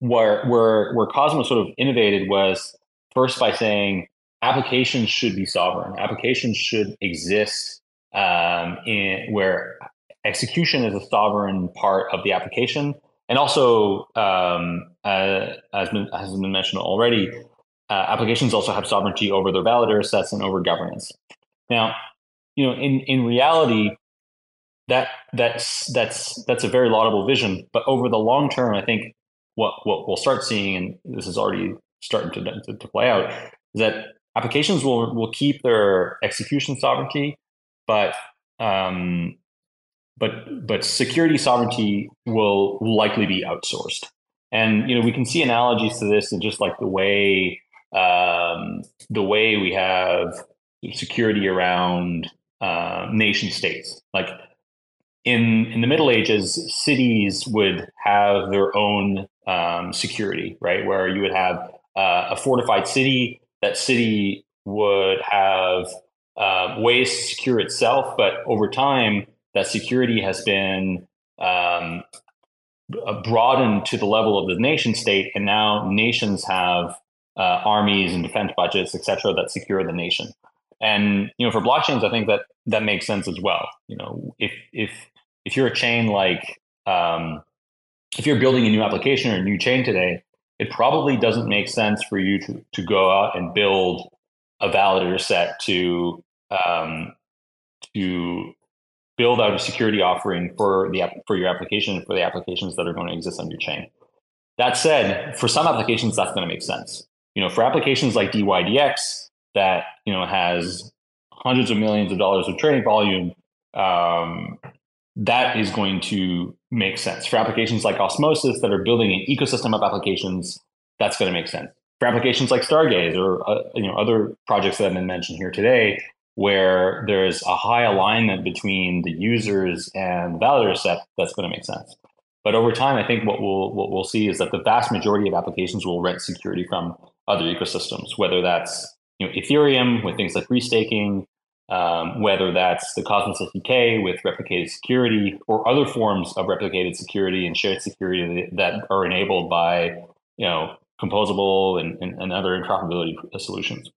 where where where Cosmos sort of innovated was first by saying applications should be sovereign. Applications should exist um, in where execution is a sovereign part of the application, and also um, uh, as been, has been mentioned already, uh, applications also have sovereignty over their validator sets and over governance. Now, you know, in in reality, that that's that's that's a very laudable vision. But over the long term, I think what what we'll start seeing, and this is already starting to, to, to play out, is that applications will will keep their execution sovereignty, but um, but but security sovereignty will likely be outsourced. And you know we can see analogies to this in just like the way um, the way we have security around uh, nation states. Like in in the Middle Ages, cities would have their own um, security, right? Where you would have uh, a fortified city. That city would have uh, ways to secure itself, but over time, that security has been um, broadened to the level of the nation state, and now nations have uh, armies and defense budgets, et cetera, that secure the nation. And you know, for blockchains, I think that that makes sense as well. You know, if if if you're a chain like um, if you're building a new application or a new chain today, it probably doesn't make sense for you to to go out and build a validator set to um, to build out a security offering for the for your application for the applications that are going to exist on your chain. That said, for some applications, that's going to make sense. You know, for applications like DYDX that you know has hundreds of millions of dollars of trading volume, um, that is going to make sense. For applications like Osmosis that are building an ecosystem of applications, that's going to make sense. For applications like Stargaze or uh, you know other projects that have been mentioned here today, where there's a high alignment between the users and the validator set, that's going to make sense. But over time, I think what we'll what we'll see is that the vast majority of applications will rent security from other ecosystems, whether that's you know Ethereum with things like restaking, um, whether that's the Cosmos SDK with replicated security, or other forms of replicated security and shared security that are enabled by you know composable and, and, and other interoperability solutions.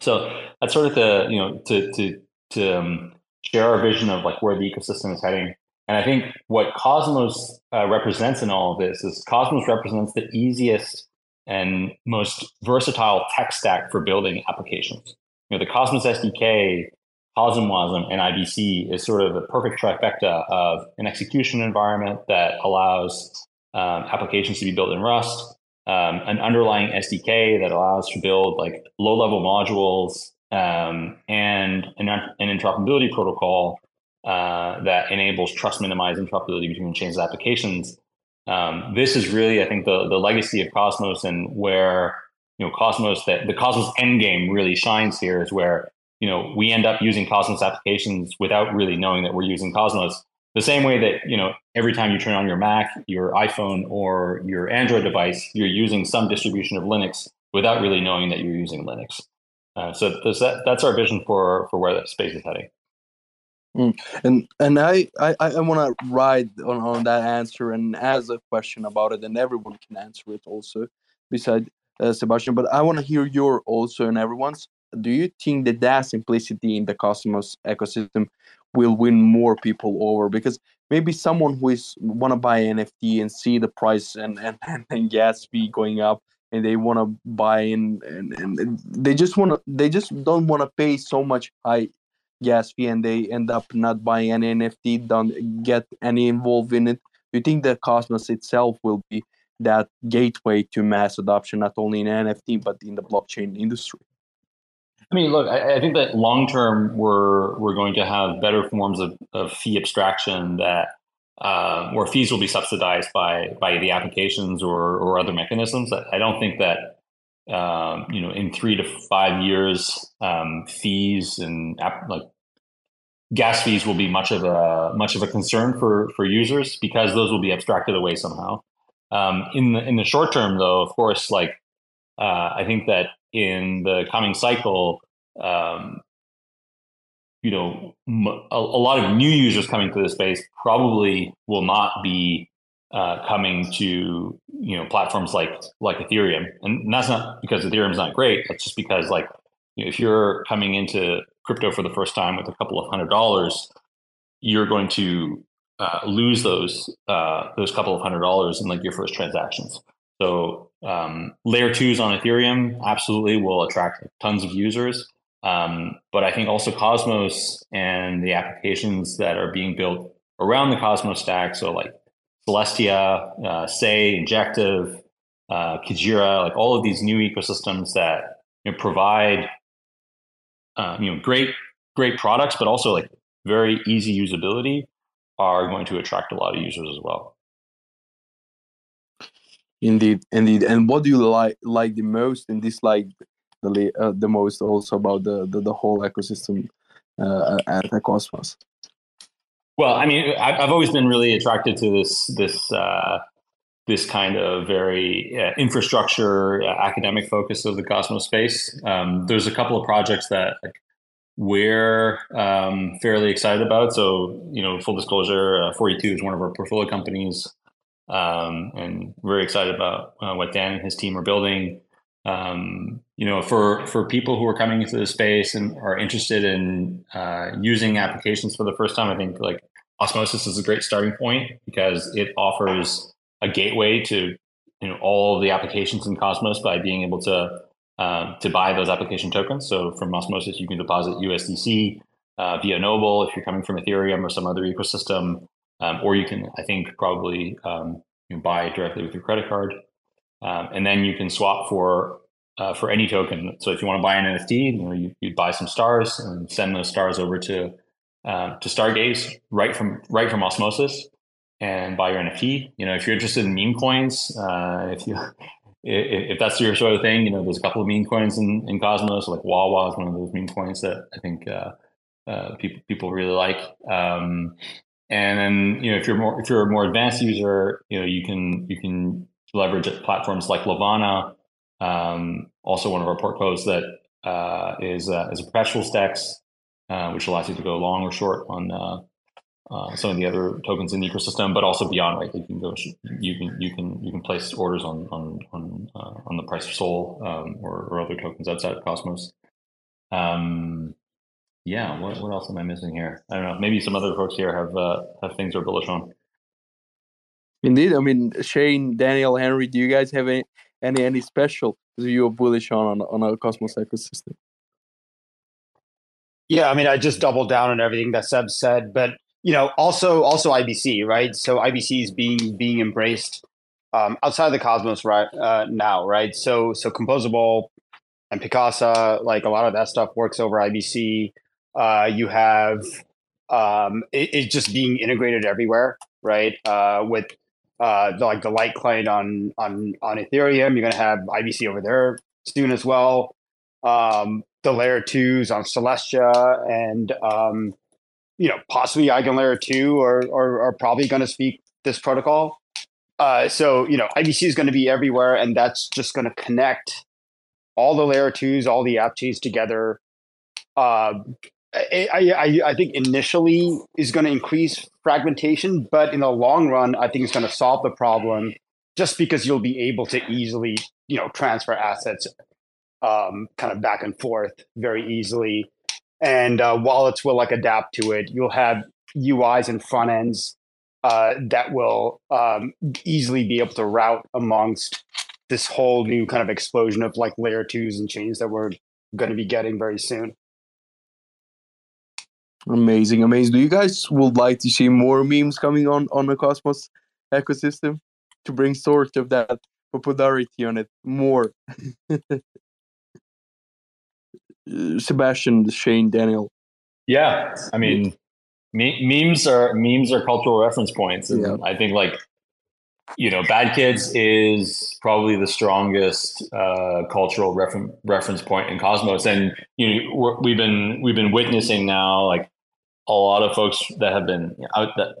So that's sort of the you know to to to um, share our vision of like where the ecosystem is heading. And I think what Cosmos uh, represents in all of this is Cosmos represents the easiest and most versatile tech stack for building applications. Know, the Cosmos SDK, CosmWasm, and IBC is sort of the perfect trifecta of an execution environment that allows um, applications to be built in Rust, um, an underlying SDK that allows to build like low level modules um, and an, an, interoperability protocol uh, that enables trust minimized interoperability between chains of applications. Um, this is really, I think, the, the legacy of Cosmos and where you know Cosmos that the Cosmos endgame really shines here is where you know we end up using Cosmos applications without really knowing that we're using Cosmos. The same way that you know every time you turn on your mac your iphone or your android device you're using some distribution of linux without really knowing that you're using linux. Uh, so that, that's our vision for for where that space is heading. Mm. and and i i, I want to ride on, on that answer and ask a question about it and everyone can answer it also beside uh, sebastian but i want to hear your also and everyone's. Do you think that that simplicity in the cosmos ecosystem will win more people over? Because maybe someone who is want to buy NFT and see the price and and, and gas fee going up and they want to buy in and, and they just want to they just don't want to pay so much high gas fee and they end up not buying any nft don't get any involved in it. Do you think the cosmos itself will be that gateway to mass adoption not only in nft but in the blockchain industry I mean, look, I, I think that long term we're we're going to have better forms of, of fee abstraction that uh, where fees will be subsidized by by the applications or or other mechanisms. I, I don't think that um, you know in three to five years um, fees and like gas fees will be much of a much of a concern for for users because those will be abstracted away somehow. Um, in the in the short term, though, of course, like uh, I think that in the coming cycle, um, you know, a, lot of new users coming to the space probably will not be uh, coming to you know platforms like like Ethereum, and that's not because Ethereum is not great. That's just because like you know, if you're coming into crypto for the first time with a couple of hundred dollars, you're going to uh, lose those uh, those couple of hundred dollars in like your first transactions. So um, layer twos on Ethereum absolutely will attract tons of users. Um, but I think also Cosmos and the applications that are being built around the Cosmos stack, so like Celestia, uh, Sei, Injective, uh, Kujira, like all of these new ecosystems that you know, provide uh, you know great great products, but also like very easy usability, are going to attract a lot of users as well. Indeed, indeed. And what do you like like the most and dislike the uh, the most also about the the, the whole ecosystem uh, at the Cosmos? Well, I mean, I've always been really attracted to this this uh, this kind of very uh, infrastructure uh, academic focus of the Cosmos space. Um, there's a couple of projects that like, we're um, fairly excited about. So, you know, full disclosure, uh, 42 is one of our portfolio companies um, and very excited about uh, what Dan and his team are building. Um, you know, for for people who are coming into the space and are interested in uh, using applications for the first time, I think like Osmosis is a great starting point because it offers a gateway to you know all the applications in Cosmos by being able to uh, to buy those application tokens. So from Osmosis, you can deposit USDC uh, via Noble if you're coming from Ethereum or some other ecosystem um, or you can, I think, probably um, you know, buy directly with your credit card, um, and then you can swap for uh, for any token. So if you want to buy an NFT, you know, you, would buy some stars and send those stars over to uh, to Stargaze right from right from Osmosis and buy your NFT. You know, if you're interested in meme coins, uh, if you if, if that's your sort of thing, you know, there's a couple of meme coins in, in Cosmos, like Wawa is one of those meme coins that I think uh, uh, people people really like. Um, and then, you know, if you're more if you're a more advanced user, you know, you can you can leverage platforms like Levana, um, also one of our portcos that uh, is uh, is a perpetual stacks, uh, which allows you to go long or short on uh, some of the other tokens in the ecosystem, but also beyond. Right, you can go you can you can you can place orders on on on uh, on the price of Sol um, or, or other tokens outside of Cosmos. Um, yeah, what, what else am I missing here? I don't know. Maybe some other folks here have uh, have things they're bullish on. Indeed, I mean Shane, Daniel, Henry. Do you guys have any any any special you are bullish on on, on a Cosmos ecosystem? Yeah, I mean, I just doubled down on everything that Seb said, but you know, also also IBC, right? So IBC is being being embraced um, outside of the Cosmos right uh, now, right? So so composable and Picasso, like a lot of that stuff works over IBC. Uh, you have um, it, it, just being integrated everywhere, right? Uh, with uh, the, like the light client on on on Ethereum, you're going to have IBC over there soon as well. Um, the layer twos on Celestia and um, you know possibly Eigen layer two are are, are probably going to speak this protocol. Uh, so you know IBC is going to be everywhere, and that's just going to connect all the layer twos, all the app chains together. Uh, I, I, I think initially is going to increase fragmentation, but in the long run, I think it's going to solve the problem just because you'll be able to easily, you know, transfer assets um, kind of back and forth very easily. And uh, wallets will like adapt to it. You'll have UIs and front ends uh, that will um, easily be able to route amongst this whole new kind of explosion of like layer twos and chains that we're going to be getting very soon. Amazing, amazing. Do you guys would like to see more memes coming on on the Cosmos ecosystem to bring sort of that popularity on it more? Sebastian, Shane, Daniel. Yeah, I mean, me- memes are memes are cultural reference points, and Yeah. I think like you know, Bad Kids is probably the strongest uh, cultural refer- reference point in Cosmos, and you know, we've been we've been witnessing now like a lot of folks that have been out that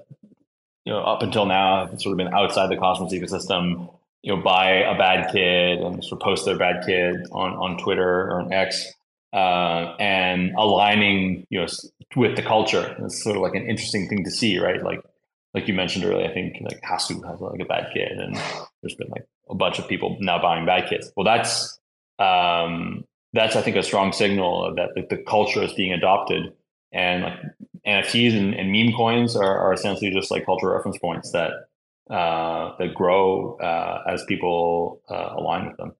you know up until now have sort of been outside the Cosmos ecosystem. You know, buy a bad kid and sort of post their bad kid on on Twitter or on X, uh, and aligning you know with the culture. It's sort of like an interesting thing to see, right? Like like you mentioned earlier, I think like Hasu has like a bad kid, and there's been like a bunch of people now buying bad kids. Well, that's um, that's I think a strong signal that the, the culture is being adopted, and like NFTs and, and meme coins are, are essentially just like cultural reference points that uh, that grow uh, as people uh, align with them.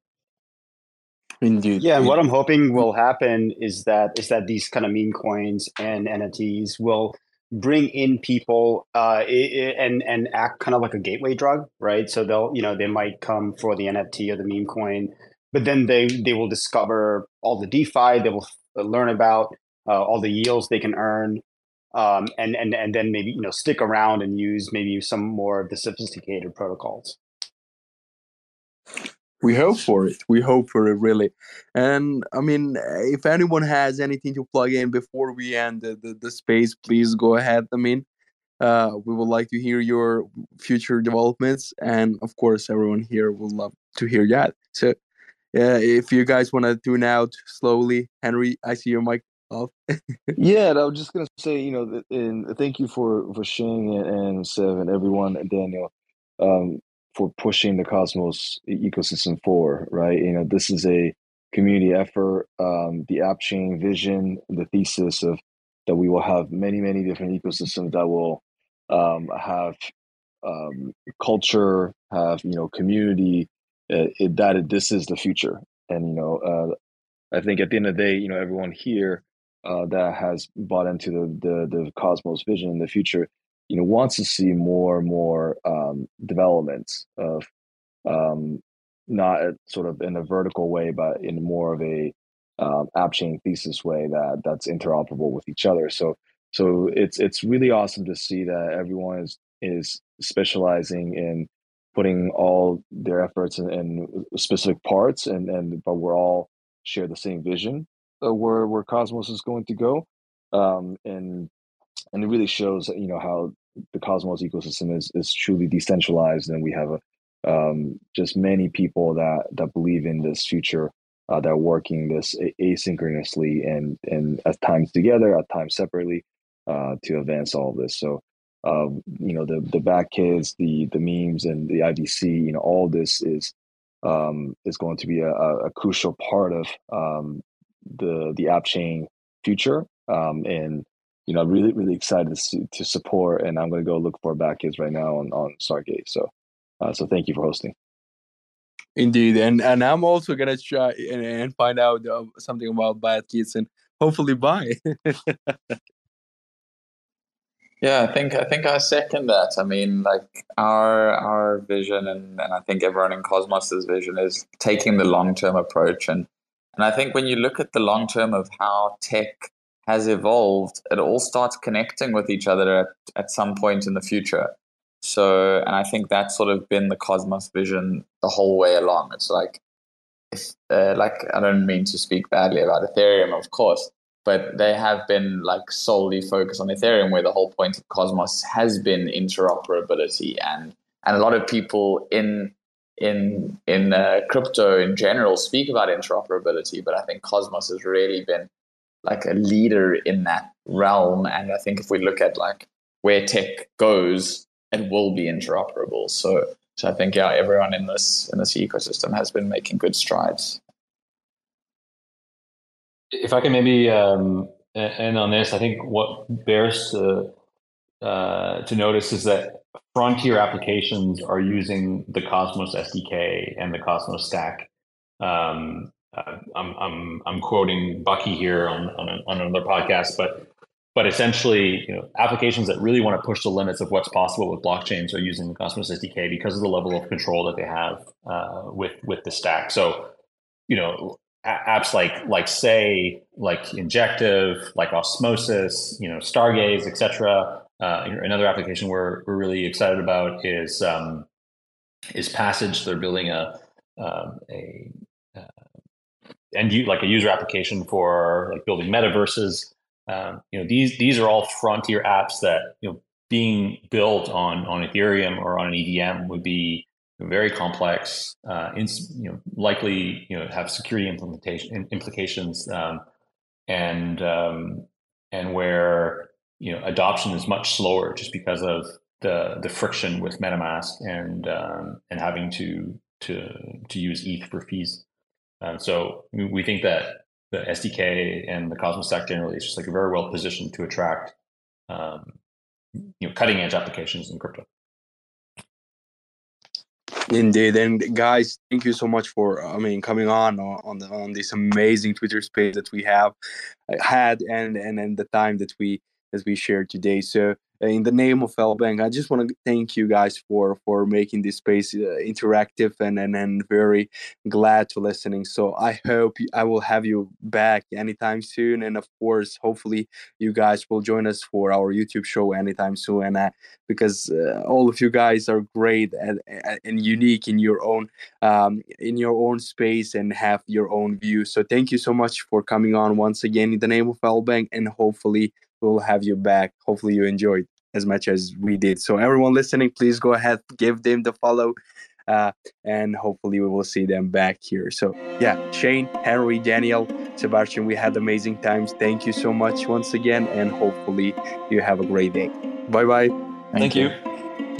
Indeed. Yeah, and what I'm hoping will happen is that is that these kind of meme coins and NFTs will bring in people uh, and and act kind of like a gateway drug, right? So they'll you know they might come for the NFT or the meme coin, but then they they will discover all the DeFi. They will learn about uh, all the yields they can earn, um, and and and then maybe you know stick around and use maybe some more of the sophisticated protocols. We hope for it. We hope for it, really. And I mean, if anyone has anything to plug in before we end the, the, the space, please go ahead. I mean, uh, we would like to hear your future developments. And of course, everyone here will love to hear that. So, uh, if you guys want to tune out slowly, Henry, I see your mic off. Yeah, I was just gonna say, you know, and thank you for for Shane and, and Seb and everyone and Daniel um, for pushing the Cosmos ecosystem forward. Right, you know, this is a community effort. Um, the app chain vision, the thesis of that we will have many, many different ecosystems that will um, have um, culture, have you know, community. Uh, it, that this is the future, and you know, uh, I think at the end of the day, you know, everyone here uh, that has bought into the, the the Cosmos vision in the future, you know, wants to see more and more um, developments of um, not sort of in a vertical way, but in more of a um, app chain thesis way that that's interoperable with each other. So so it's it's really awesome to see that everyone is is specializing in putting all their efforts in, in specific parts and and but we're all share the same vision of where where Cosmos is going to go, um, and and it really shows you know how the Cosmos ecosystem is is truly decentralized, and we have a um, just many people that that believe in this future uh, that are working this asynchronously and and at times together, at times separately, uh, to advance all of this. So. Um, you know the the Bad Kids, the the memes, and the IBC. You know all this is um, is going to be a, a a crucial part of um, the the app chain future. Um, and you know, really really excited to, see, to support. And I'm going to go look for Bad Kids right now on on Stargaze. So, uh, so thank you for hosting. Indeed, and and I'm also gonna try and, and find out uh, something about bad kids and hopefully buy. Yeah, I think I think I second that. I mean, like our our vision, and, and I think everyone in Cosmos's vision is taking the long term approach, and and I think when you look at the long term of how tech has evolved, it all starts connecting with each other at, at some point in the future. So, and I think that's sort of been the Cosmos vision the whole way along. It's like, uh, like I don't mean to speak badly about Ethereum, of course, but they have been like solely focused on Ethereum, where the whole point of Cosmos has been interoperability, and and a lot of people in in in uh, crypto in general speak about interoperability, but I think Cosmos has really been like a leader in that realm, and I think if we look at like where tech goes, it will be interoperable. So so I think yeah, everyone in this in this ecosystem has been making good strides. If I can maybe um, end on this, I think what bears to, uh, to notice is that frontier applications are using the Cosmos SDK and the Cosmos stack. Um, uh, I'm, I'm, I'm quoting Bucky here on, on, a, on another podcast, but but essentially, you know, applications that really want to push the limits of what's possible with blockchains are using the Cosmos SDK because of the level of control that they have uh, with with the stack. So, you know, apps like like say like Injective, like Osmosis, you know, Stargaze, etc. Uh, another application we're we're really excited about is um, is Passage. They're building a um, a and you like a user application for like building metaverses. Um, you know, these these are all frontier apps that you know being built on on Ethereum or on an EVM would be very complex, uh, in, you know, likely you know have security implementation implications, um, and um, and where you know adoption is much slower just because of the the friction with MetaMask and um, and having to to to use ETH for fees. Um, so we think that the SDK and the Cosmos stack generally is just like very well positioned to attract um, you know cutting edge applications in crypto. Indeed, and guys, thank you so much for I mean coming on on the, on this amazing Twitter space that we have uh, had and and and the time that we that we shared today. So in the name of Bank, I just want to thank you guys for for making this space uh, interactive and, and and very glad to listening. So I hope I will have you back anytime soon, and of course, hopefully, you guys will join us for our YouTube show anytime soon. And uh, because uh, all of you guys are great and, and unique in your own um, in your own space and have your own view. So thank you so much for coming on once again in the name of Bank, and hopefully we'll have you back. Hopefully, you enjoyed as much as we did. So, everyone listening, please go ahead, give them the follow, uh, and hopefully, we will see them back here. So, yeah, Shane, Henry, Daniel, Sebastian, we had amazing times. Thank you so much once again, and hopefully, you have a great day. Bye bye. Thank, Thank you. you.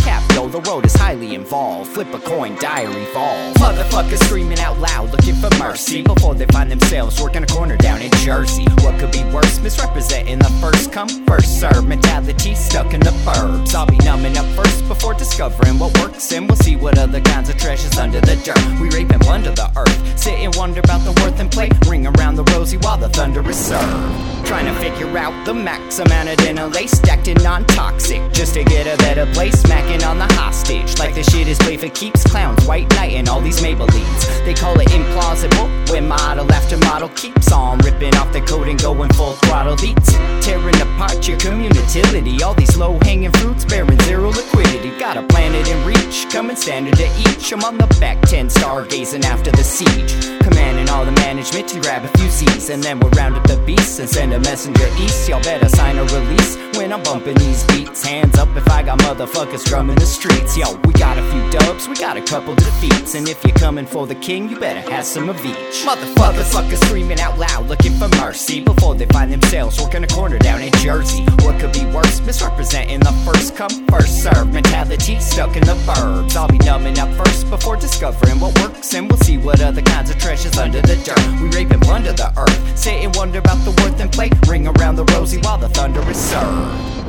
cap, though, the road is highly involved. Flip a coin, diary fall. Motherfuckers screaming out loud, looking for mercy before they find themselves working a corner down in Jersey. What could be worse? Misrepresenting the first come, first serve mentality stuck in the burbs. I'll be numbing up first before discovering what works, and we'll see what other kinds of treasures under the dirt. We rape and plunder the earth, sit and wonder about the worth and play, ring around the rosy while the thunder is served. Trying to figure out the max amount of dinner lace stacked in non toxic just to get a better place. On the hostage. Like the shit is play for keeps. Clowns, white knight, and all these Maybellines. They call it implausible. When model after model keeps on ripping off the coat and going full throttle beats. Community. All these low hanging fruits bearing zero liquidity. Got a planet in reach, coming standard to each. I'm on the back 10, stargazing after the siege. Commanding all the management to grab a few Z's. And then we'll round up the beasts and send a messenger east. Y'all better sign a release when I'm bumping these beats. Hands up if I got motherfuckers drumming the streets. Yo, we got a few dubs, we got a couple defeats. And if you're coming for the king, you better have some of each. Motherfuckers, fuckers screaming out loud, looking for mercy before they find themselves working a corner down in Jersey. What could be worse? Misrepresenting the first come, first serve mentality stuck in the burbs. I'll be numbing up first before discovering what works, and we'll see what other kinds of treasures under the dirt. We rape and plunder the earth, sit and wonder about the worth and play, ring around the rosy while the thunder is served.